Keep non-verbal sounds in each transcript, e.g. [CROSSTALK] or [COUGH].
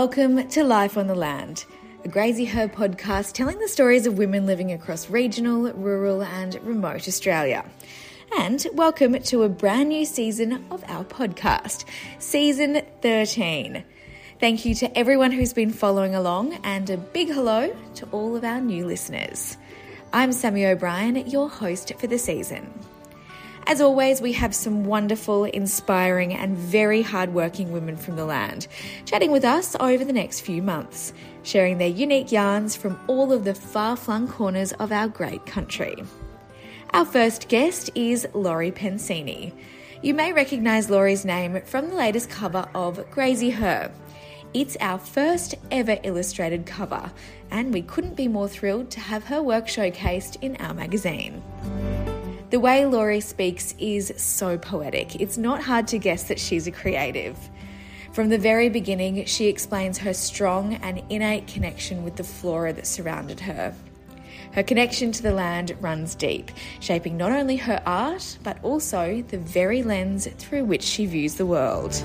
Welcome to Life on the Land, a Graziher podcast telling the stories of women living across regional, rural, and remote Australia. And welcome to a brand new season of our podcast, season 13. Thank you to everyone who's been following along, and a big hello to all of our new listeners. I'm Sammy O'Brien, your host for the season. As always, we have some wonderful, inspiring, and very hardworking women from the land chatting with us over the next few months, sharing their unique yarns from all of the far flung corners of our great country. Our first guest is Lori Pensini. You may recognise Lori's name from the latest cover of Graziher. It's our first ever illustrated cover, and we couldn't be more thrilled to have her work showcased in our magazine. The way Lori speaks is so poetic. It's not hard to guess that she's a creative. From the very beginning, she explains her strong and innate connection with the flora that surrounded her. Her connection to the land runs deep, shaping not only her art, but also the very lens through which she views the world.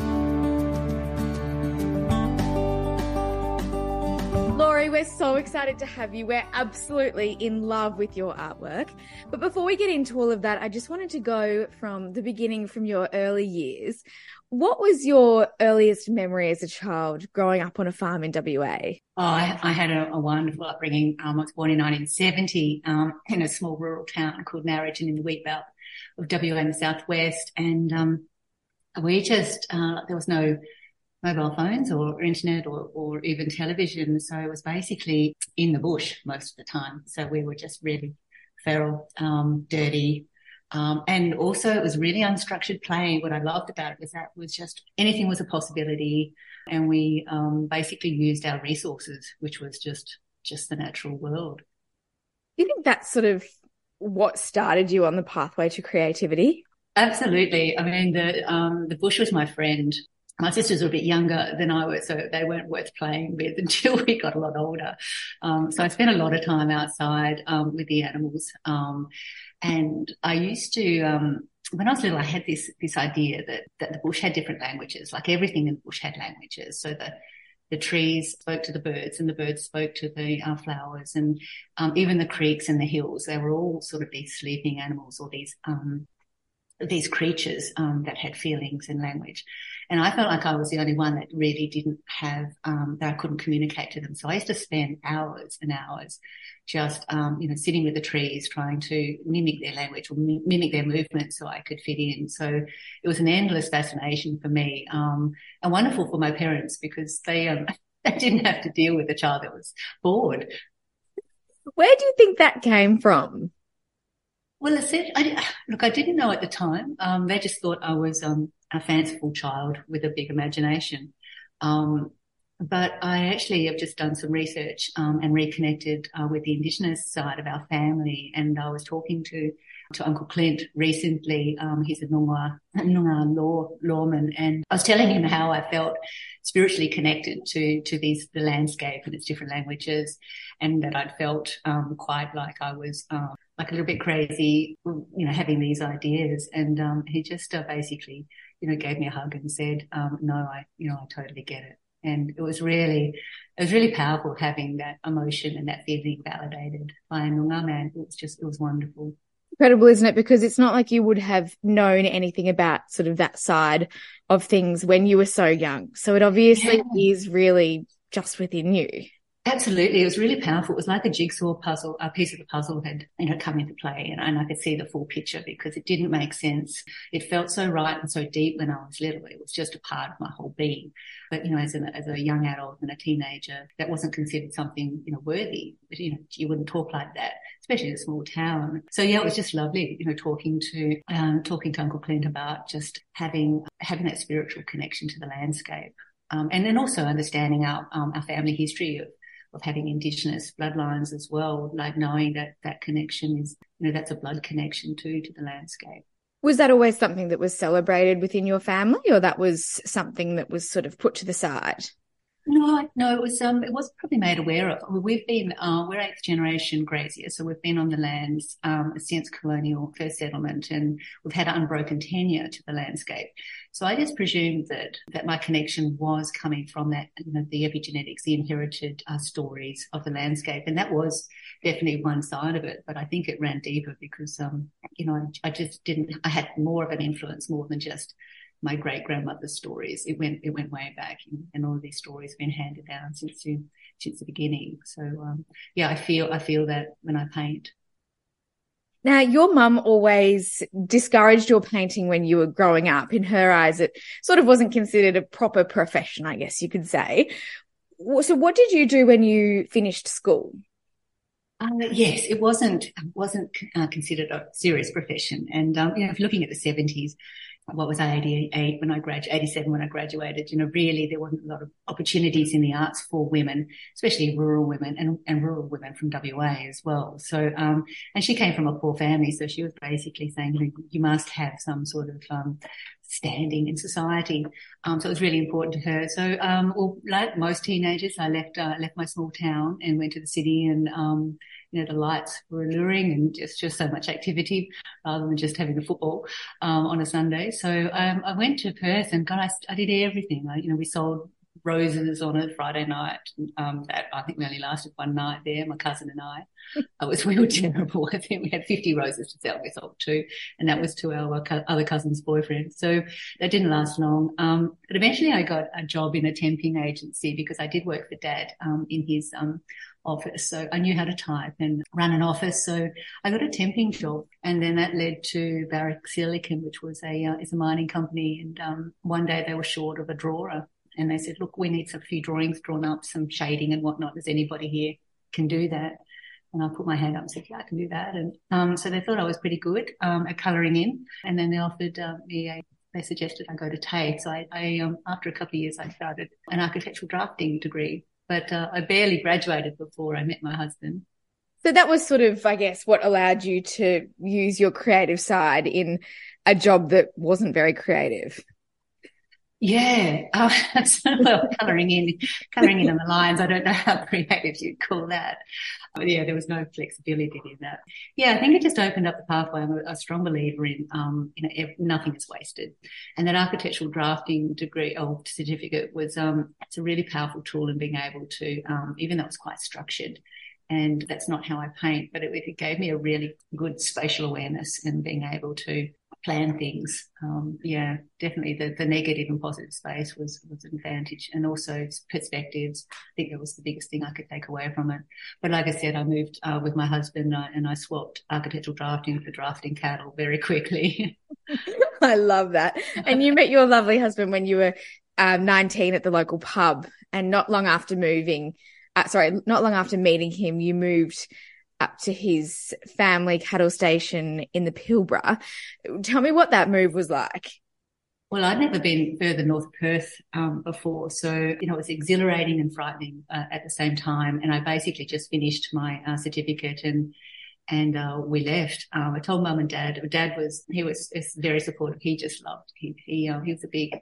We're so excited to have you. We're absolutely in love with your artwork. But before we get into all of that, I just wanted to go from the beginning, from your early years. What was your earliest memory as a child growing up on a farm in WA? Oh, I, I had a, a, wonderful upbringing. Um, I was born in 1970 um, in a small rural town called Narrogin in the wheat belt of WA in the southwest. And um, we just, uh, there was no mobile phones or internet or, or even television. So it was basically in the bush most of the time. So we were just really feral, um, dirty. Um, and also it was really unstructured play. What I loved about it was that was just anything was a possibility. And we, um, basically used our resources, which was just, just the natural world. Do you think that's sort of what started you on the pathway to creativity? Absolutely. I mean, the, um, the bush was my friend my sisters were a bit younger than I was, so they weren't worth playing with [LAUGHS] until we got a lot older. Um, so I spent a lot of time outside um, with the animals, um, and I used to. Um, when I was little, I had this this idea that that the bush had different languages, like everything in the bush had languages. So the the trees spoke to the birds, and the birds spoke to the uh, flowers, and um, even the creeks and the hills. They were all sort of these sleeping animals or these um, these creatures that had feelings and language. And I felt like I was the only one that really didn't have, um, that I couldn't communicate to them. So I used to spend hours and hours just, um, you know, sitting with the trees, trying to mimic their language or mimic their movements so I could fit in. So it was an endless fascination for me, um, and wonderful for my parents because they, um, [LAUGHS] they didn't have to deal with a child that was bored. Where do you think that came from? Well, I, [SIGHS] look, I didn't know at the time. Um, they just thought I was um, a fanciful child with a big imagination. Um, but I actually have just done some research um, and reconnected uh, with the Indigenous side of our family. And I was talking to to Uncle Clint recently. Um, he's a Noongar, Noongar law lawman, and I was telling him how I felt spiritually connected to to these the landscape and its different languages, and that I'd felt um, quite like I was um, like a little bit crazy, you know, having these ideas. And um, he just uh, basically you know, gave me a hug and said, um, no, I, you know, I totally get it. And it was really, it was really powerful having that emotion and that feeling validated by a Noongar man. It was just, it was wonderful. Incredible, isn't it? Because it's not like you would have known anything about sort of that side of things when you were so young. So it obviously yeah. is really just within you. Absolutely. It was really powerful. It was like a jigsaw puzzle, a piece of the puzzle had, you know, come into play and, and I could see the full picture because it didn't make sense. It felt so right and so deep when I was little. It was just a part of my whole being. But, you know, as a, as a young adult and a teenager, that wasn't considered something, you know, worthy. But, you know, you wouldn't talk like that, especially in a small town. So yeah, it was just lovely, you know, talking to, um, talking to Uncle Clint about just having, having that spiritual connection to the landscape. Um, and then also understanding our, um, our family history of, of having indigenous bloodlines as well, like knowing that that connection is, you know, that's a blood connection too to the landscape. Was that always something that was celebrated within your family or that was something that was sort of put to the side? No, no, it was um, it was probably made aware of. We've been uh, we're eighth generation graziers, so we've been on the lands um, since colonial first settlement, and we've had unbroken tenure to the landscape. So I just presumed that that my connection was coming from that, you know, the epigenetics, the inherited uh, stories of the landscape, and that was definitely one side of it. But I think it ran deeper because, um, you know, I just didn't. I had more of an influence more than just my great grandmother's stories. It went it went way back, and all of these stories have been handed down since the, since the beginning. So um, yeah, I feel I feel that when I paint. Now, your mum always discouraged your painting when you were growing up. In her eyes, it sort of wasn't considered a proper profession, I guess you could say. So, what did you do when you finished school? Uh, yes, it wasn't wasn't uh, considered a serious profession, and um, you know, if looking at the seventies, what was I, 88 when I graduated, 87 when I graduated, you know, really there wasn't a lot of opportunities in the arts for women, especially rural women and, and rural women from WA as well. So, um, and she came from a poor family. So she was basically saying, you know, you must have some sort of, um, standing in society. Um, so it was really important to her. So, um, well, like most teenagers, I left, uh, left my small town and went to the city and, um, you know, the lights were alluring and just, just so much activity rather than just having the football, um, on a Sunday. So, um, I went to Perth and God, I, I did everything. I, you know, we sold roses on a Friday night. Um, that I think we only lasted one night there, my cousin and I. I was, [LAUGHS] we were terrible. I think we had 50 roses to sell. We sold two and that was to our other cousin's boyfriend. So that didn't last long. Um, but eventually I got a job in a temping agency because I did work for dad, um, in his, um, office. So I knew how to type and run an office. So I got a temping job and then that led to Barrick Silicon, which was a, uh, is a mining company. And, um, one day they were short of a drawer and they said, look, we need some few drawings drawn up, some shading and whatnot. Does anybody here can do that? And I put my hand up and said, yeah, I can do that. And, um, so they thought I was pretty good, um, at colouring in. And then they offered, uh, me a, they suggested I go to TAFE. So I, I um, after a couple of years, I started an architectural drafting degree, but, uh, I barely graduated before I met my husband. So that was sort of, I guess, what allowed you to use your creative side in a job that wasn't very creative. Yeah, [LAUGHS] oh, [LAUGHS] well, colouring in, colouring in on the lines. I don't know how creative you'd call that. But yeah, there was no flexibility in that. Yeah, I think it just opened up the pathway. I'm a, strong believer in, um, you know, nothing is wasted. And that architectural drafting degree or certificate was, um, it's a really powerful tool in being able to, um, even though it's quite structured, and that's not how I paint, but it, it, gave me a really good spatial awareness and being able to plan things. Um, yeah, definitely the, the negative and positive space was, was an advantage and also perspectives. I think that was the biggest thing I could take away from it. But like I said, I moved uh, with my husband uh, and I swapped architectural drafting for drafting cattle very quickly. [LAUGHS] I love that. And you met your lovely husband when you were um, 19 at the local pub and not long after moving, uh, sorry, not long after meeting him, you moved up to his family cattle station in the Pilbara. Tell me what that move was like. Well, I'd never been further north Perth um, before, so you know it was exhilarating and frightening uh, at the same time. And I basically just finished my uh, certificate and and uh, we left. Um, I told mum and dad. Dad was he was, was very supportive. He just loved. He he, uh, he was a big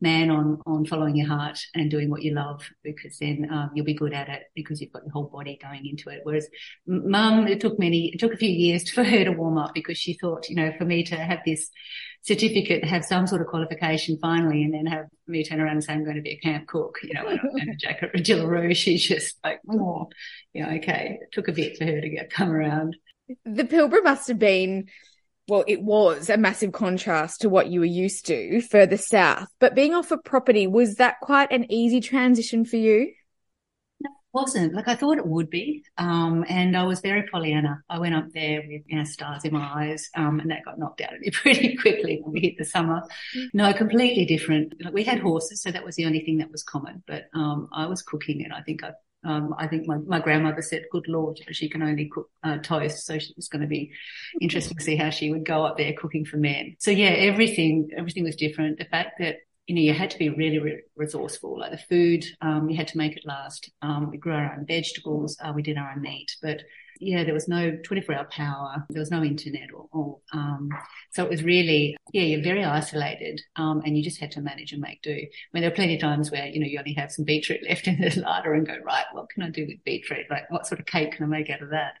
man on on following your heart and doing what you love because then um, you'll be good at it because you've got your whole body going into it. Whereas mum, it took many, it took a few years [LAUGHS] for her to warm up because she thought, you know, for me to have this certificate, have some sort of qualification finally, and then have me turn around and say I'm going to be a camp cook, you know, and, a jacket Jillaroo. [LAUGHS] She's just like, oh, yeah, okay. It took a bit for her to get come around. The Pilbara must have been, well, it was a massive contrast to what you were used to further south. But being off a property, was that quite an easy transition for you? No, it wasn't like I thought it would be. Um, and I was very Pollyanna. I went up there with you know, stars in my eyes, um, and that got knocked out of me [LAUGHS] pretty quickly when we hit the summer. No, completely different. Like we had horses, so that was the only thing that was common. But um, I was cooking, and I think I. Um, I think my, my grandmother said, good Lord, she can only cook uh, toast. So it's going to be interesting to see how she would go up there cooking for men. So yeah, everything, everything was different. The fact that you know, you had to be really re- resourceful. Like the food, um, you had to make it last. Um, we grew our own vegetables. Uh, we did our own meat, but yeah, there was no 24 hour power. There was no internet or, or um, so it was really, yeah, you're very isolated. Um, and you just had to manage and make do. I mean, there are plenty of times where, you know, you only have some beetroot [LAUGHS] left in the larder and go, right, what can I do with beetroot? Like, what sort of cake can I make out of that?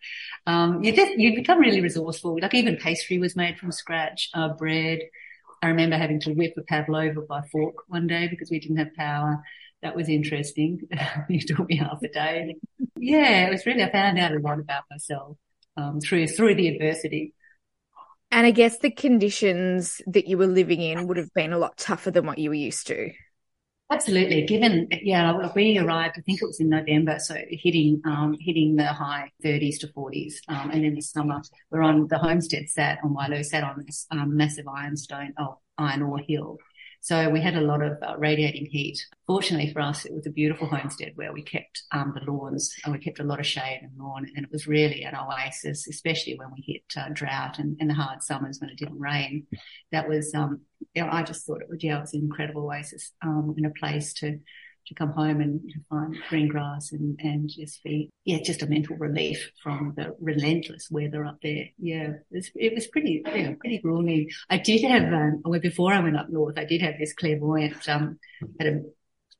Um, you just, you become really resourceful. Like even pastry was made from scratch, uh, bread. I remember having to whip a pavlova by fork one day because we didn't have power that was interesting. [LAUGHS] it took me half a day. [LAUGHS] Yeah, it was really, I found out a lot about myself um, through, through the adversity. And I guess the conditions that you were living in would have been a lot tougher than what you were used to. Absolutely. Given, yeah, we arrived, I think it was in November, so hitting, um, hitting the high 30s to 40s. Um, and then the summer, we're on the homestead sat on Waialua, sat on this, um, massive ironstone, oh, iron ore hill. So we had a lot of uh, radiating heat. Fortunately for us, it was a beautiful homestead where we kept um, the lawns and we kept a lot of shade and lawn. And it was really an oasis, especially when we hit uh, drought and, and, the hard summers when it didn't rain. That was, um, you know, I just thought it was, yeah, it was an incredible oasis um, in a place to to come home and find green grass and, and just be, yeah, just a mental relief from the relentless weather up there. Yeah, it was, it was pretty, yeah, pretty grueling. I did have, um, well, before I went up north, I did have this clairvoyant, um, had a,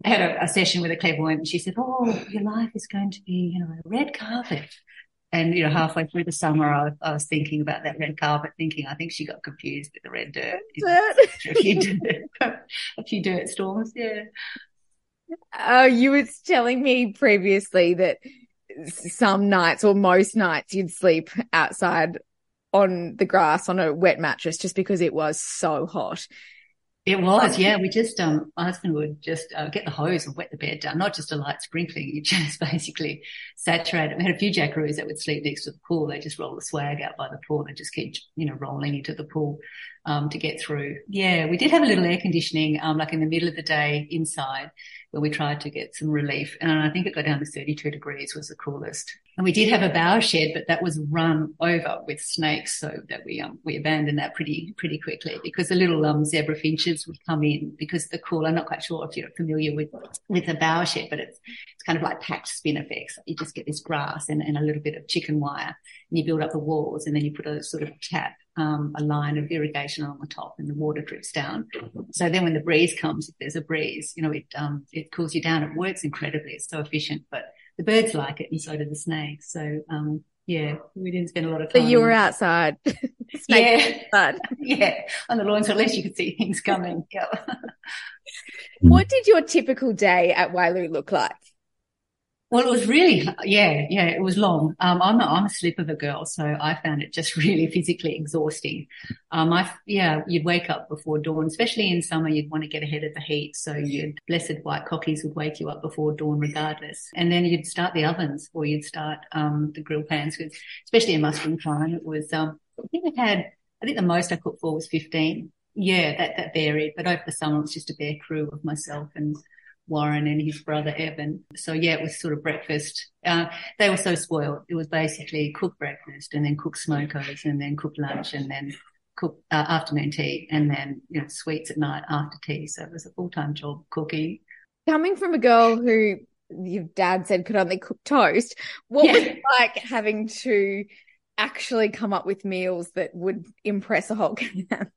I had a, a session with a clairvoyant and she said, Oh, your life is going to be, you know, a red carpet. And, you know, halfway through the summer, I, I, was thinking about that red carpet, thinking, I think she got confused with the red dirt. dirt. [LAUGHS] a, few dirt a few dirt storms. Yeah. Uh, you were telling me previously that some nights or most nights you'd sleep outside on the grass on a wet mattress just because it was so hot. It was, yeah. We just, um, my husband would just uh, get the hose and wet the bed down, not just a light sprinkling. [LAUGHS] You just basically saturate it. We had a few jackaroos that would sleep next to the pool. They just roll the swag out by the pool and just keep, you know, rolling into the pool, um, to get through. Yeah. We did have a little air conditioning, um, like in the middle of the day inside where we tried to get some relief. And I think it got down to 32 degrees was the coolest. And we did have a bough shed, but that was run over with snakes. So that we, um, we abandoned that pretty, pretty quickly because the little, um, zebra finches would come in because the cool, I'm not quite sure if you're familiar with, with a bough shed, but it's, it's kind of like packed spinifex. You just get this grass and, and a little bit of chicken wire and you build up the walls and then you put a sort of tap um, a line of irrigation on the top and the water drips down. So then when the breeze comes, if there's a breeze, you know, it, um, it cools you down. It works incredibly. It's so efficient, but the birds like it and so do the snakes. So, um, yeah, we didn't spend a lot of time. So you were outside. [LAUGHS] yeah. Outside. [LAUGHS] yeah. On the lawn. So at least you could see things coming. Yeah. what did your typical day at Waialua look like? Well, it was really, yeah, yeah, it was long. Um, I'm a, I'm a slip of a girl, so I found it just [LAUGHS] really physically exhausting. Um, I, yeah, you'd wake up before dawn, especially in summer, you'd want to get ahead of the heat. So you'd, blessed white cockies would wake you up before dawn regardless. And then you'd start the ovens or you'd start, um, the grill pans with, especially in mustering time. It was, um, I think I had, I think the most I cooked for was 15. Yeah, that, that varied, but over the summer it was just a bare crew of myself and Warren and his brother Evan. So yeah, it was sort of breakfast. Uh, they were so spoiled. It was basically cook breakfast and then cook smokers and then cook lunch and then cook uh, afternoon tea and then you know sweets at night after tea. So it was a full time job cooking. Coming from a girl who your dad said could only cook toast, what yeah. was it like having to actually come up with meals that would impress a whole camp?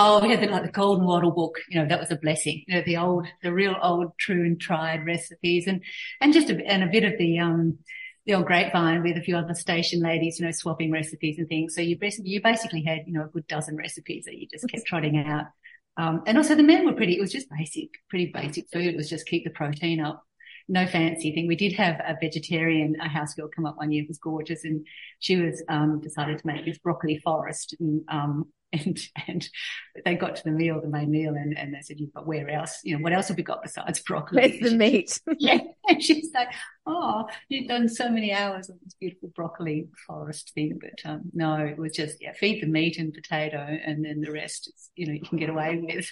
Oh, we had the, like the Golden Wattle book. You know, that was a blessing. You know, the old, the real old, true and tried recipes, and and just a, and a bit of the um the old grapevine with a few other station ladies, you know, swapping recipes and things. So you basically you basically had you know a good dozen recipes that you just kept trotting out. Um, and also the men were pretty. It was just basic, pretty basic food. It was just keep the protein up no fancy thing. We did have a vegetarian, a house girl come up one year, it was gorgeous. And she was, um, decided to make this broccoli forest and, um, [LAUGHS] and and they got to the meal, the main meal, and, and they said, "But where else? You know, what else have we got besides broccoli?" Where's the [LAUGHS] meat? [LAUGHS] yeah, and she's like, "Oh, you've done so many hours on this beautiful broccoli forest thing, but um, no, it was just yeah, feed the meat and potato, and then the rest, is, you know, you can get away with."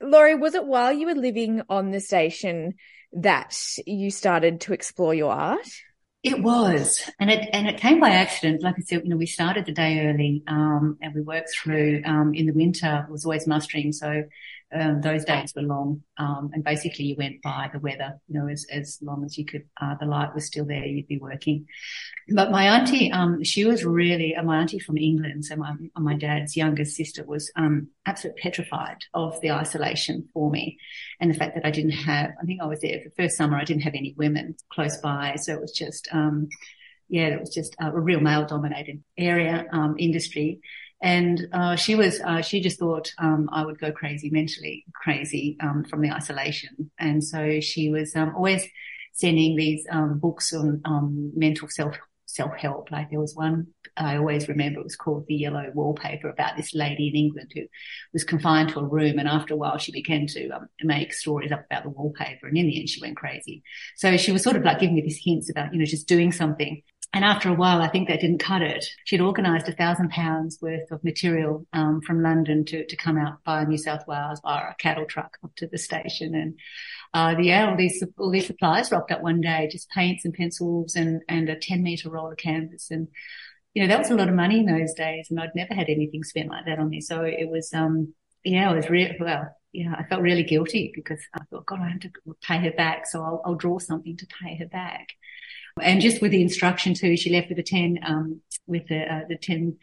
Lori, was it while you were living on the station that you started to explore your art? It was, and it and it came by accident. Like I said, you know, we started the day early, um, and we worked through. Um, in the winter, it was always mustering, so um, those days were long. Um, and basically you went by the weather, you know, as, as long as you could, uh, the light was still there, you'd be working. But my auntie, um, she was really, uh, my auntie from England. So my, my dad's youngest sister was, um, absolutely petrified of the isolation for me and the fact that I didn't have, I think I was there for the first summer. I didn't have any women close by. So it was just, um, yeah, it was just a real male dominated area, um, industry. And uh, she was, uh, she just thought um, I would go crazy, mentally crazy um, from the isolation. And so she was um, always sending these um, books on um, mental self self help. Like there was one I always remember. It was called The Yellow Wallpaper about this lady in England who was confined to a room, and after a while she began to um, make stories up about the wallpaper. And in the end, she went crazy. So she was sort of like giving me these hints about you know just doing something and after a while, I think they didn't cut it. She'd organised a thousand pounds worth of material um, from London to, to come out by New South Wales via a cattle truck up to the station. And uh, yeah, all these all these supplies rocked up one day, just paints and pencils and and a ten metre roll of canvas. And you know that was a lot of money in those days, and I'd never had anything spent like that on me. So it was um yeah, it was real well. Yeah, I felt really guilty because I thought, God, I have to pay her back, so I'll, I'll draw something to pay her back. And just with the instruction too, she left with a 10, um, with the, uh, the 10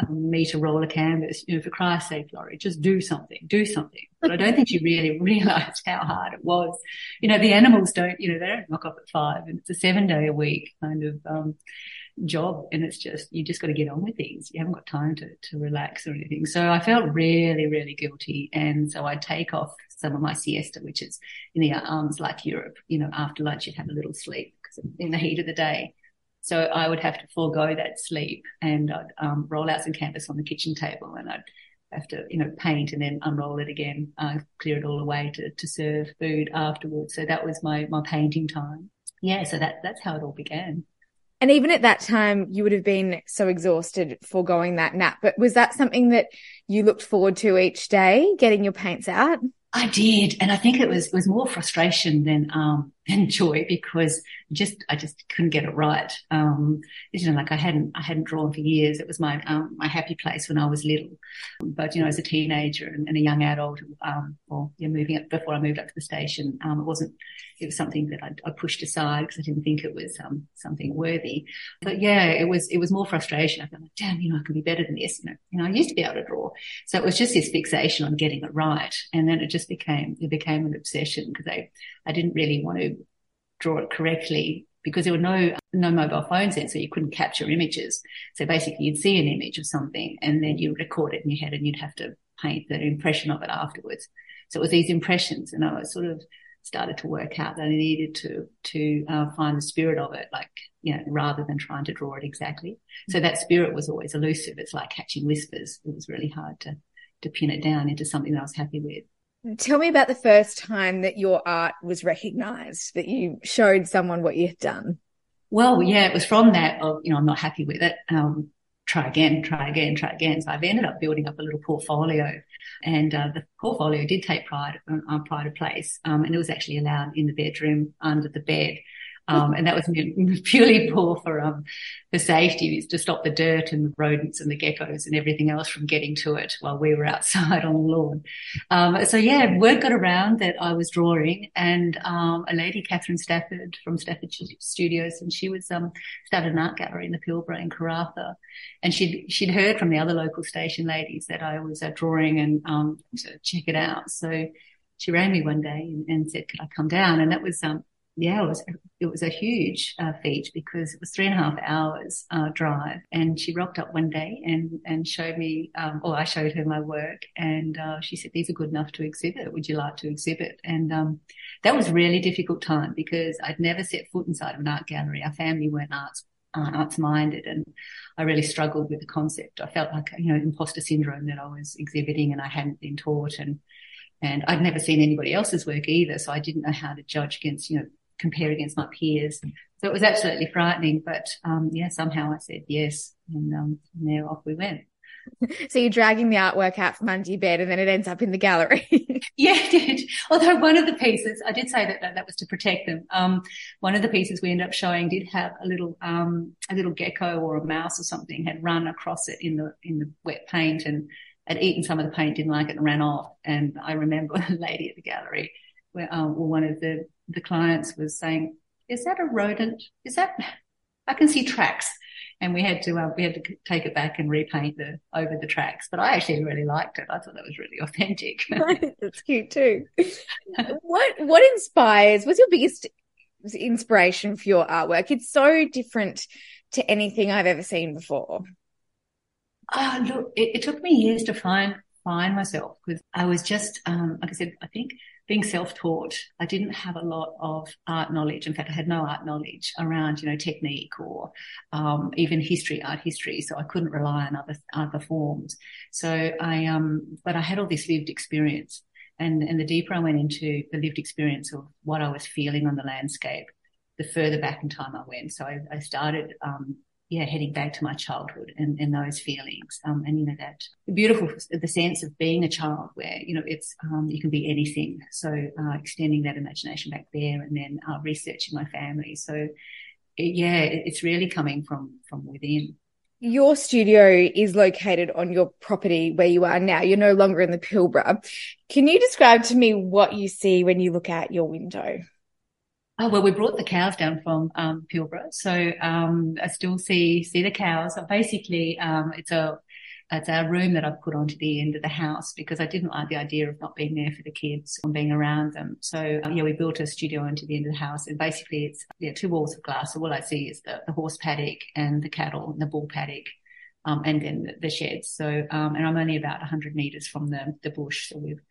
um, meter roller canvas, you know, for Christ's sake, Lori, just do something, do something. But I don't think she really [LAUGHS] realized how hard it was. You know, the animals don't, you know, they don't knock off at five and it's a seven day a week kind of, um, job. And it's just, you just got to get on with things. You haven't got time to, to relax or anything. So I felt really, really guilty. And so I'd take off some of my siesta, which is in the arms like Europe, you know, after lunch, you'd have a little sleep in the heat of the day. So I would have to forego that sleep and I'd um, roll out some canvas on the kitchen table and I'd have to, you know, paint and then unroll it again, uh, clear it all away to, to serve food afterwards. So that was my, my painting time. Yeah. So that, that's how it all began. And even at that time, you would have been so exhausted foregoing that nap. But was that something that you looked forward to each day, getting your paints out? I did, and I think it was it was more frustration than um [LAUGHS] than joy because just I just couldn't get it right. Um, you know, like I hadn't I hadn't drawn for years. It was my um, my happy place when I was little, but you know, as a teenager and, and a young adult, um, or you know, moving up before I moved up to the station, um, it wasn't. It was something that I, I pushed aside because I didn't think it was um something worthy. But yeah, it was it was more frustration. I felt like, damn, you know, I can be better than this. You know, you know, I used to be able to draw, so it was just this fixation on getting it right, and then it just became it became an obsession because I I didn't really want to draw it correctly because there were no no mobile phones then, so you couldn't capture images. So basically, you'd see an image of something, and then you record it in your head, and you'd have to paint the impression of it afterwards. So it was these impressions, and I sort of started to work out that I needed to to uh, find the spirit of it, like you know, rather than trying to draw it exactly. So that spirit was always elusive. It's like catching whispers. It was really hard to to pin it down into something that I was happy with. Tell me about the first time that your art was recognized, that you showed someone what you had done. Well, yeah, it was from that of, you know, I'm not happy with it. Um, try again, try again, try again. So I've ended up building up a little portfolio and uh, the portfolio did take pride, uh, pride of place. Um, and it was actually allowed in the bedroom under the bed. Um, and that was [LAUGHS] purely poor for, um, for safety to stop the dirt and the rodents and the geckos and everything else from getting to it while we were [LAUGHS] outside on the lawn. Um, so yeah, word got around that I was drawing and, um, a lady, Catherine Stafford from Stafford Studios, and she was, um, started an art gallery in the Pilbara in Karratha. And she'd, she'd heard from the other local station ladies that I was uh, drawing and, um, to check it out. So, she rang me one day and, and, said, could I come down? And that was, um, yeah, it was it was a huge uh, feat because it was three and a half hours uh, drive. And she rocked up one day and and showed me, um, or I showed her my work, and uh, she said, "These are good enough to exhibit. Would you like to exhibit?" And um, that was really difficult time because I'd never set foot inside of an art gallery. Our family weren't arts uh, arts minded, and I really struggled with the concept. I felt like you know imposter syndrome that I was exhibiting and I hadn't been taught and. And I'd never seen anybody else's work either, so I didn't know how to judge against, you know, compare against my peers. So it was absolutely frightening, but um, yeah, somehow I said yes, and um, there off we went. [LAUGHS] So you're dragging the artwork out from under your bed, and then it ends up in the gallery. [LAUGHS] yeah, it did. Although one of the pieces, I did say that that, that was to protect them. Um, one of the pieces we ended up showing did have a little um, a little gecko or a mouse or something had run across it in the in the wet paint and had eaten some of the paint, didn't like it, and ran off. And I remember [LAUGHS] a lady at the gallery, where um, one of the the clients was saying, "Is that a rodent? Is that? I can see tracks." And we had to uh, we had to take it back and repaint the over the tracks. But I actually really liked it. I thought that was really authentic. [LAUGHS] That's cute too. what what inspires? What's your biggest inspiration for your artwork? It's so different to anything I've ever seen before. Oh, look, it, it took me years to find find myself because I was just, um, like I said, I think being self-taught, I didn't have a lot of art knowledge. In fact, I had no art knowledge around, you know, technique or um, even history, art history. So I couldn't rely on other other forms. So I, um, but I had all this lived experience, and and the deeper I went into the lived experience of what I was feeling on the landscape, the further back in time I went. So I, I started um, yeah, heading back to my childhood and, and those feelings. Um, and, you know, that beautiful, the sense of being a child where, you know, it's, um, you can be anything. So, uh, extending that imagination back there and then, uh, researching my family. So, yeah, it, it's really coming from, from within. Your studio is located on your property where you are now. You're no longer in the Pilbara. Can you describe to me what you see when you look out your window? Oh well, we brought the cows down from um, Pilbara, so um, I still see see the cows. So basically, um, it's a it's a room that I've put onto the end of the house because I didn't like the idea of not being there for the kids and being around them. So um, yeah, we built a studio onto the end of the house, and basically it's yeah two walls of glass. So all I see is the, the horse paddock and the cattle and the bull paddock. Um, and then the, sheds. So, um, and I'm only about 100 meters from the, the bush. So we've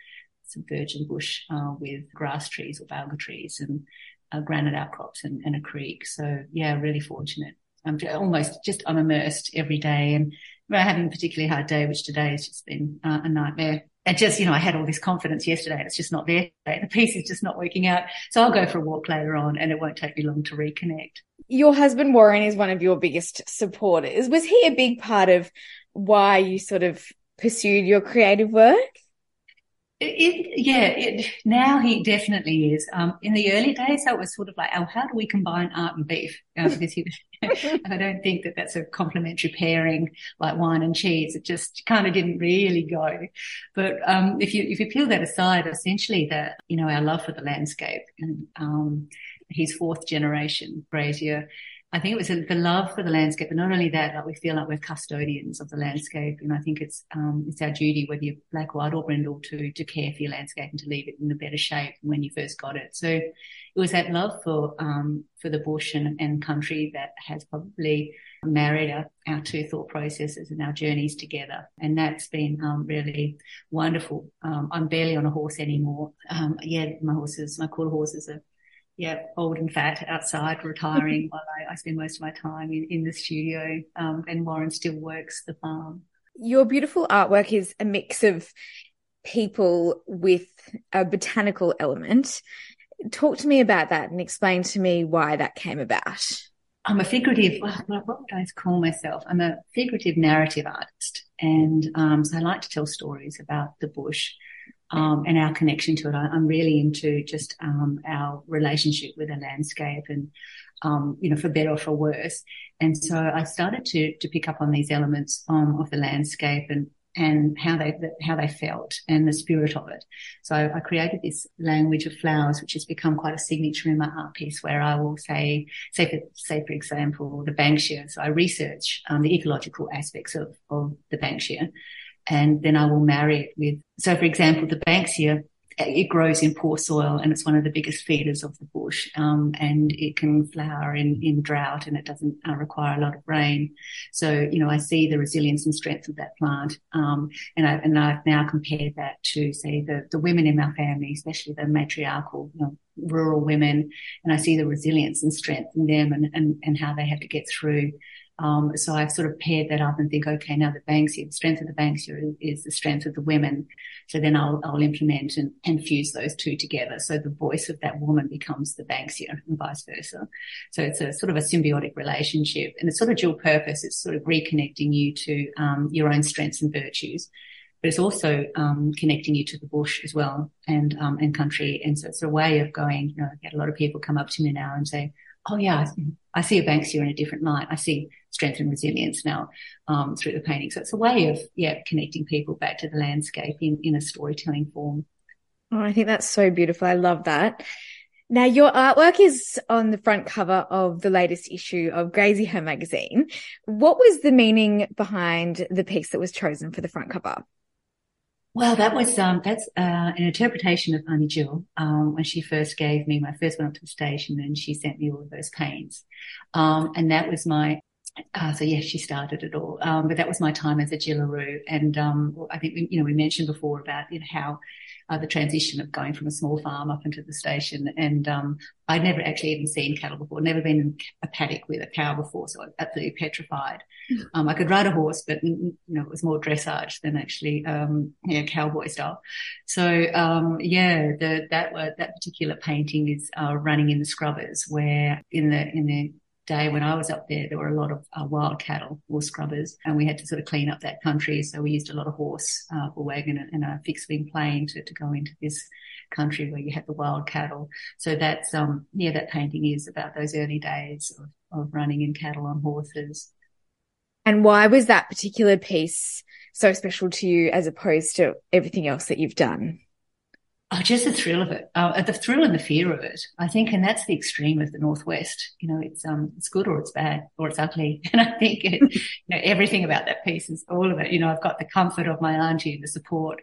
some virgin bush uh, with grass trees or balga trees and uh, granite outcrops and, and, a creek. So yeah, really fortunate. I'm almost just I'm immersed every day, and we're having a particularly hard day, which today has just been uh, a nightmare. And just you know, I had all this confidence yesterday, it's just not there today. [LAUGHS] The piece is just not working out. So I'll go for a walk later on, and it won't take me long to reconnect. Your husband Warren is one of your biggest supporters. Was he a big part of why you sort of pursued your creative work? It, yeah, it, now he definitely is. Um, in the early days, it was sort of like, oh, how do we combine art and beef? Uh, [LAUGHS] because he, I don't think that that's a complementary pairing like wine and cheese. It just kind of didn't really go. But um, if you if you peel that aside, essentially that you know our love for the landscape and um, his fourth generation grazier I think it was the love for the landscape, but not only that, like we feel like we're custodians of the landscape. And I think it's, um, it's our duty, whether you're black, white or brindle, to, to care for your landscape and to leave it in a better shape than when you first got it. So it was that love for, um, for the bush and, and country that has probably married our, our two thought processes and our journeys together. And that's been, um, really wonderful. Um, I'm barely on a horse anymore. Um, yeah, my horses, my quarter horses are yeah, old and fat outside retiring [LAUGHS] while I, I, spend most of my time in, in the studio. Um, and Warren still works the farm. Your beautiful artwork is a mix of people with a botanical element. Talk to me about that and explain to me why that came about. I'm a figurative, what would I call myself? I'm a figurative narrative artist. And um, so I like to tell stories about the bush um, and our connection to it. I, am really into just um, our relationship with the landscape and, um, you know, for better or for worse. And so I started to to pick up on these elements um, of the landscape and and how they how they felt and the spirit of it. So I created this language of flowers, which has become quite a signature in my art piece, where I will say, say for say for example, the Banksia. So I research um, the ecological aspects of of the Banksia and then I will marry it with, so for example, the Banksia, it grows in poor soil and it's one of the biggest feeders of the bush. Um, and it can flower in, in drought and it doesn't uh, require a lot of rain. So, you know, I see the resilience and strength of that plant. Um, and I, and I've now compared that to say the, the women in my family, especially the matriarchal, you know, rural women. And I see the resilience and strength in them and, and, and how they have to get through um, so I've sort of paired that up and think, okay, now the Banksia, the strength of the Banksia is the strength of the women. So then I'll, I'll implement and, and fuse those two together. So the voice of that woman becomes the Banksia and vice versa. So it's a sort of a symbiotic relationship and it's sort of dual purpose. It's sort of reconnecting you to, um, your own strengths and virtues. But it's also um, connecting you to the bush as well and um, and country, and so it's a way of going. You know, I get a lot of people come up to me now and say, "Oh yeah, I see a Banksia in a different light. I see strength and resilience now um, through the painting. So it's a way of yeah connecting people back to the landscape in in a storytelling form. Oh, I think that's so beautiful. I love that. Now, your artwork is on the front cover of the latest issue of Graziher magazine. What was the meaning behind the piece that was chosen for the front cover? Well, that was um, that's uh, an interpretation of Auntie Jill um, when she first gave me my first went up to the station and she sent me all of those paints, um, and that was my. Uh, so yes, she started it all, um, but that was my time as a Jillaroo, and um, I think we, you know we mentioned before about you know, how uh, the transition of going from a small farm up into the station. And um, I'd never actually even seen cattle before, never been in a paddock with a cow before, so I was absolutely petrified. Hmm. Um, I could ride a horse, but you know it was more dressage than actually um, yeah cowboy style. So um, yeah, the, that that particular painting is uh, running in the scrubbers, where in the in the day when I was up there, there were a lot of uh, wild cattle or scrubbers, and we had to sort of clean up that country. So we used a lot of horse uh, for wagon and a fixed wing plane to, to go into this country where you had the wild cattle. So that's um yeah, that painting is about those early days of, of running in cattle on horses. And why was that particular piece so special to you as opposed to everything else that you've done? Oh, just the thrill of it, uh, the thrill and the fear of it. I think, and that's the extreme of the Northwest. You know, it's um, it's good or it's bad or it's ugly. [LAUGHS] And I think, it, [LAUGHS] you know, everything about that piece is all of it. You know, I've got the comfort of my auntie and the support,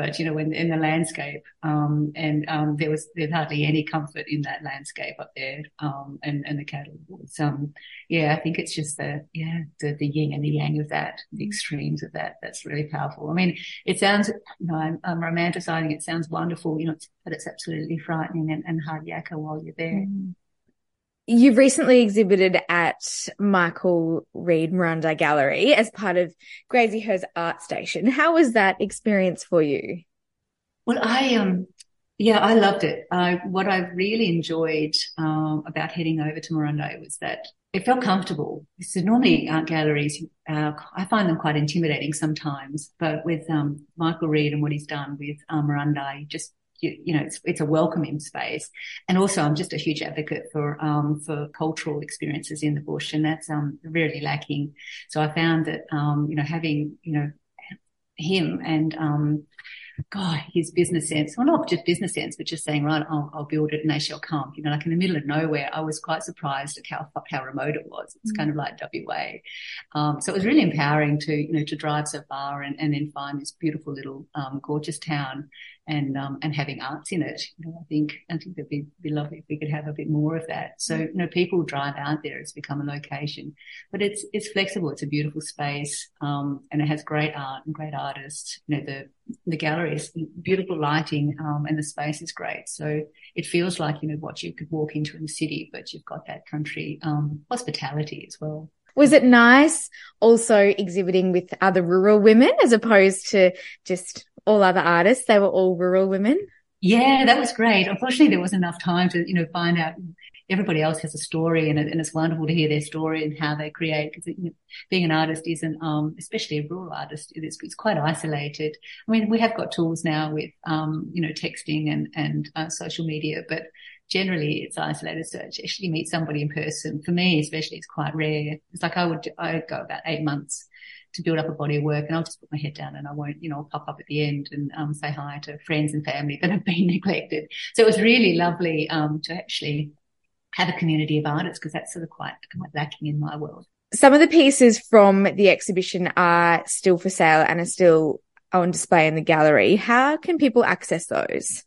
but you know, in, in the landscape, um, and um, there was there's hardly any comfort in that landscape up there, um, and and the cattle. It's, um, yeah, I think it's just the yeah the the yin and the yang of that, the extremes of that. That's really powerful. I mean, it sounds, you know, I'm, I'm romanticizing. It sounds wonderful, you know, but it's absolutely frightening and, and hard yakka while you're there. Mm. You've recently exhibited at Michael Reid Murrurundi Gallery as part of Graziher's Art Station. How was that experience for you? Well, I um, yeah, I loved it. Uh, what I really enjoyed um, about heading over to Murrurundi was that it felt comfortable. So normally art galleries, uh, I find them quite intimidating sometimes, but with um, Michael Reid and what he's done with Murrurundi, just you, you, know, it's, it's a welcoming space. And also I'm just a huge advocate for, um, for cultural experiences in the bush and that's, um, really lacking. So I found that, um, you know, having, you know, him and, um, God, his business sense, well, not just business sense, but just saying, right, I'll, I'll, build it and they shall come. You know, like in the middle of nowhere, I was quite surprised at how, how remote it was. It's mm. kind of like WA. Um, so it was really empowering to, you know, to drive so far and, and then find this beautiful little, um, gorgeous town and um, and having arts in it. You know, I think I think it'd be, be lovely if we could have a bit more of that. So you know, people drive out there; it's become a location, but it's it's flexible. It's a beautiful space, um, and it has great art and great artists. You know, the the gallery is beautiful lighting, um, and the space is great. So it feels like you know what you could walk into in the city, but you've got that country um, hospitality as well. Was it nice also exhibiting with other rural women as opposed to just all other artists. They were all rural women. Yeah, that was great. Unfortunately, there wasn't enough time to, you know, find out everybody else has a story and, and it's wonderful to hear their story and how they create because you know, being an artist isn't, um, especially a rural artist, it's, it's, quite isolated. I mean, we have got tools now with, um, you know, texting and, and uh, social media, but generally it's isolated. So to actually meet somebody in person, for me especially, it's quite rare. It's like I would, I go about eight months to build up a body of work and I'll just put my head down and I won't, you know, pop up at the end and um, say hi to friends and family that have been [LAUGHS] neglected. So it was really lovely um, to actually have a community of artists because that's sort of quite, quite lacking in my world. Some of the pieces from the exhibition are still for sale and are still on display in the gallery. How can people access those?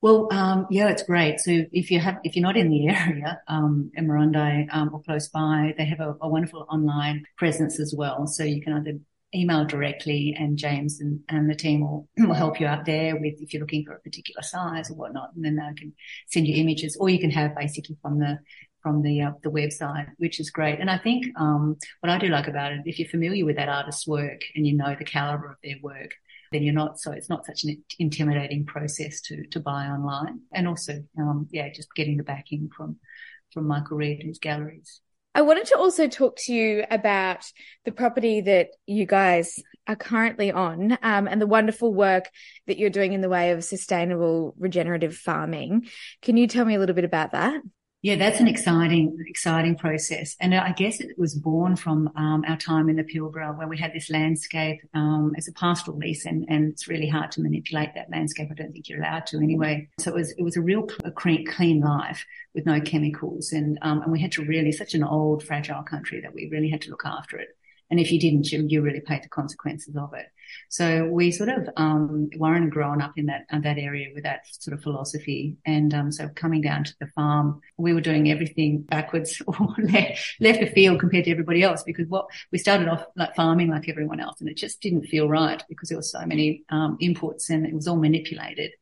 Well, um, yeah, it's great. So if you have, if you're not in the area, um, um, or close by, they have a, a, wonderful online presence as well. So you can either email directly and James and, and the team will, [CLEARS THROAT] will help you out there with if you're looking for a particular size or whatnot. And then they can send you images or you can have basically from the, from the uh, the website, which is great. And I think um, what I do like about it, if you're familiar with that artist's work and you know the caliber of their work, then you're not so it's not such an intimidating process to to buy online and also um, yeah just getting the backing from from Michael Reid and his galleries. I wanted to also talk to you about the property that you guys are currently on um, and the wonderful work that you're doing in the way of sustainable regenerative farming. Can you tell me a little bit about that? Yeah, that's an exciting, exciting process. And I guess it was born from um, our time in the Pilbara where we had this landscape um, as a pastoral lease and, and it's really hard to manipulate that landscape. I don't think you're allowed to anyway. So it was, it was a real clean, clean life with no chemicals. And, um, and we had to really, such an old, fragile country that we really had to look after it. And if you didn't, you, you really paid the consequences of it. So we sort of, um, Warren grown up in that, that area with that sort of philosophy. And, um, so coming down to the farm, we were doing everything backwards [LAUGHS] or left, the field compared to everybody else because what we started off like farming like everyone else and it just didn't feel right because there were so many, um, inputs and it was all manipulated.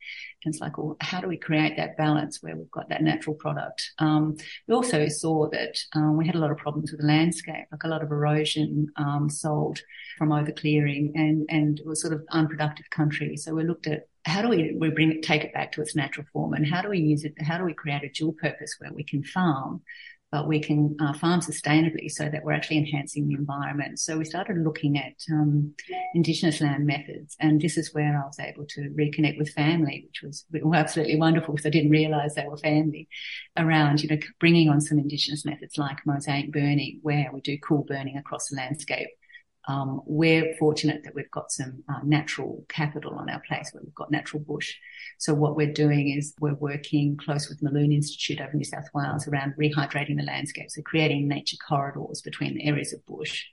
And it's like, well, how do we create that balance where we've got that natural product? Um, we also saw that um, we had a lot of problems with the landscape, like a lot of erosion um, sold from overclearing and, and it was sort of unproductive country. So we looked at how do we, we bring it, take it back to its natural form and how do we use it? How do we create a dual purpose where we can farm but we can uh, farm sustainably so that we're actually enhancing the environment. So we started looking at um, Indigenous land methods, and this is where I was able to reconnect with family, which was absolutely wonderful because I didn't realise they were family. Around, you know, bringing on some Indigenous methods like mosaic burning, where we do cool burning across the landscape um, we're fortunate that we've got some uh, natural capital on our place where we've got natural bush. So what we're doing is we're working close with Mulloon Institute over New South Wales around rehydrating the landscape. So creating nature corridors between the areas of bush.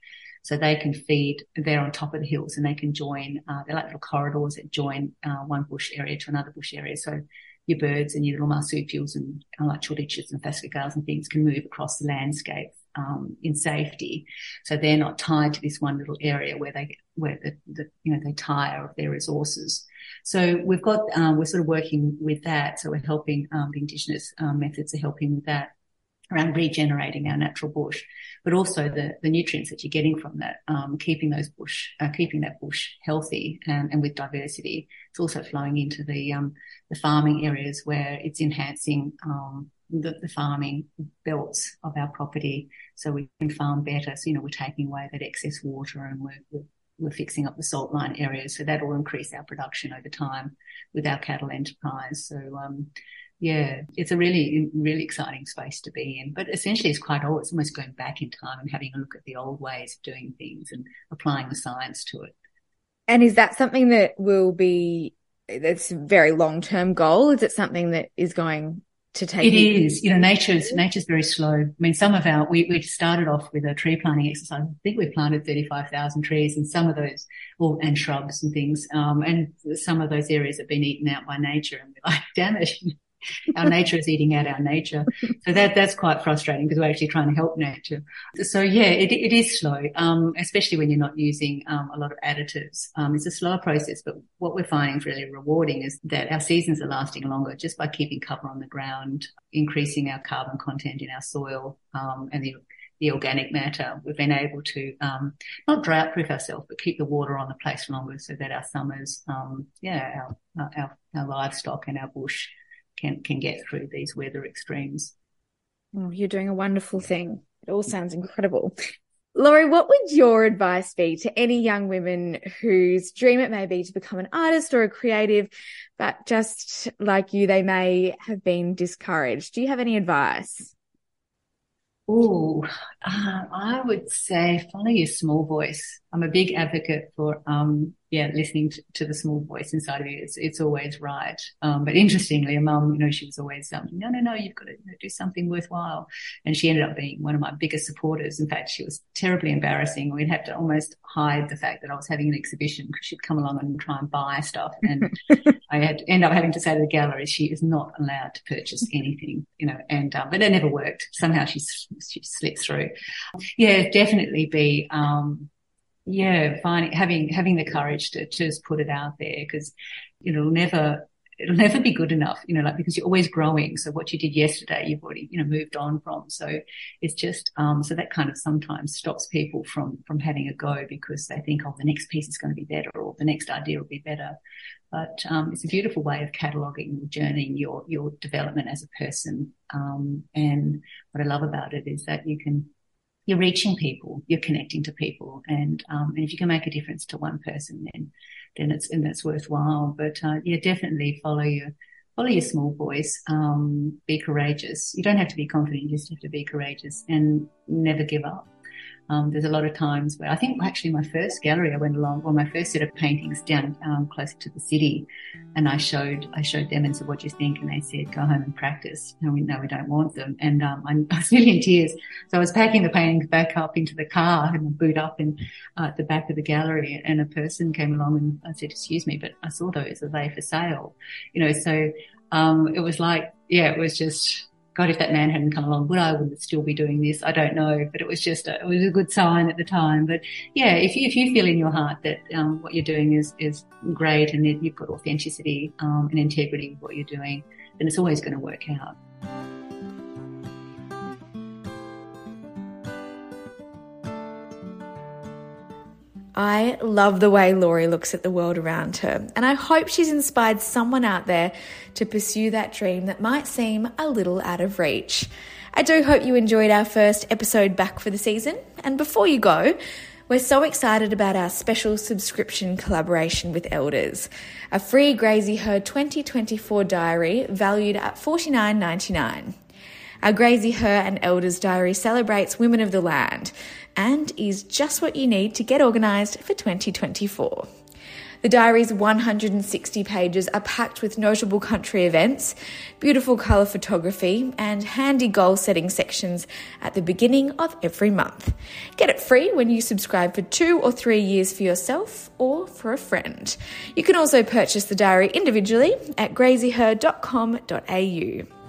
So they can feed, they're on top of the hills and they can join, uh, they're like little corridors that join uh, one bush area to another bush area. So your birds and your little marsupials and uh, like chuditches and phascogales and things can move across the landscape um, in safety. So they're not tied to this one little area where they where the, the you know they tire of their resources. So we've got um, we're sort of working with that. So we're helping um, the indigenous um, methods are helping with that around regenerating our natural bush, but also the, the nutrients that you're getting from that, um, keeping those bush, uh, keeping that bush healthy and, and, with diversity. It's also flowing into the, um, the farming areas where it's enhancing, um, the, the, farming belts of our property so we can farm better. So, you know, we're taking away that excess water and we're, we're, we're fixing up the salt line areas. So that will increase our production over time with our cattle enterprise. So, um, yeah, it's a really, really exciting space to be in. But essentially, it's quite old. It's almost going back in time and having a look at the old ways of doing things and applying the science to it. And is that something that will be, that's a very long term goal? Is it something that is going to take? It is. You know, nature's nature's very slow. I mean, some of our we we started off with a tree planting exercise. I think we planted thirty five thousand trees, and some of those, well, and shrubs and things. Um, and some of those areas have been eaten out by nature, and we're like, damn it, [LAUGHS] our nature is eating out our nature. So that, that's quite frustrating because we're actually trying to help nature. So yeah, it, it is slow, um, especially when you're not using, um, a lot of additives. Um, it's a slower process, but what we're finding is really rewarding is that our seasons are lasting longer just by keeping cover on the ground, increasing our carbon content in our soil, um, and the the organic matter, we've been able to um, not drought proof ourselves, but keep the water on the place longer so that our summers, um, yeah, our, our, our livestock and our bush can can get through these weather extremes. Oh, you're doing a wonderful thing. It all sounds incredible. Lori, what would your advice be to any young women whose dream it may be to become an artist or a creative, but just like you, they may have been discouraged? Do you have any advice? Oh, I would say follow your small voice. I'm a big advocate for um, yeah, listening to, to, the small voice inside of you, it's, it's always right. Um, but interestingly, a mum, you know, she was always, um, no, no, no, you've got to you know, do something worthwhile. And she ended up being one of my biggest supporters. In fact, she was terribly embarrassing. We'd have to almost hide the fact that I was having an exhibition because she'd come along and try and buy stuff. And [LAUGHS] I had to end up having to say to the gallery, she is not allowed to purchase anything, you know, and, um, but it never worked. Somehow she, she slipped through. Yeah, definitely be, um, yeah, finding having having the courage to, to just put it out there because it'll never it'll never be good enough, you know, like because you're always growing. So what you did yesterday, you've already, you know, moved on from. So it's just, um, so that kind of sometimes stops people from, from having a go because they think, oh, the next piece is going to be better or the next idea will be better. But, um, it's a beautiful way of cataloging your journey your, your development as a person. Um, and what I love about it is that you can, you're reaching people, you're connecting to people, and um, and if you can make a difference to one person, then then it's and that's worthwhile. But uh, yeah, definitely follow your follow your small voice, um, be courageous. You don't have to be confident, you just have to be courageous and never give up. Um, there's a lot of times where I think actually my first gallery I went along, well, my first set of paintings down um, to the city, and I showed I showed them and said, "What do you think?" And they said, "Go home and practice." And we no, we don't want them. And um, I, [LAUGHS] was nearly in tears. So I was packing the paintings back up into the car and boot up in uh, the back of the gallery, and a person came along and I said, "Excuse me, but I saw those. Are they for sale?" You know, so um, it was like, yeah, it was just God, if that man hadn't come along, would I would still be doing this? I don't know, but it was just a, it was a good sign at the time. But yeah, if you, if you feel in your heart that um, what you're doing is is great and you've got authenticity um, and integrity with what you're doing, then it's always going to work out. I love the way Lori looks at the world around her, and I hope she's inspired someone out there to pursue that dream that might seem a little out of reach. I do hope you enjoyed our first episode back for the season, and before you go, we're so excited about our special subscription collaboration with Elders, a free Graziher 2024 diary valued at $49.99. Our Graziher and Elders diary celebrates women of the land and is just what you need to get organised for 2024. The diary's 160 pages are packed with notable country events, beautiful colour photography, and handy goal setting sections at the beginning of every month. Get it free when you subscribe for two or three years for yourself or for a friend. You can also purchase the diary individually at graziher.com.au.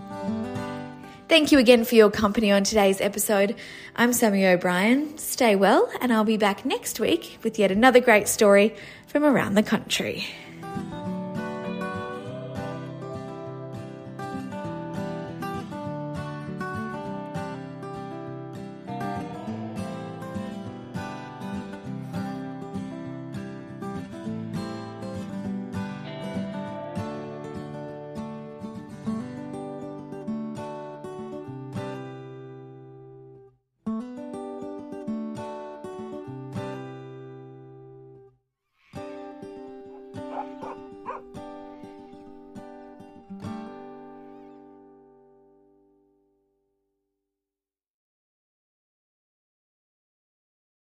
Thank you again for your company on today's episode. I'm Sammy O'Brien. Stay well, and I'll be back next week with yet another great story from around the country.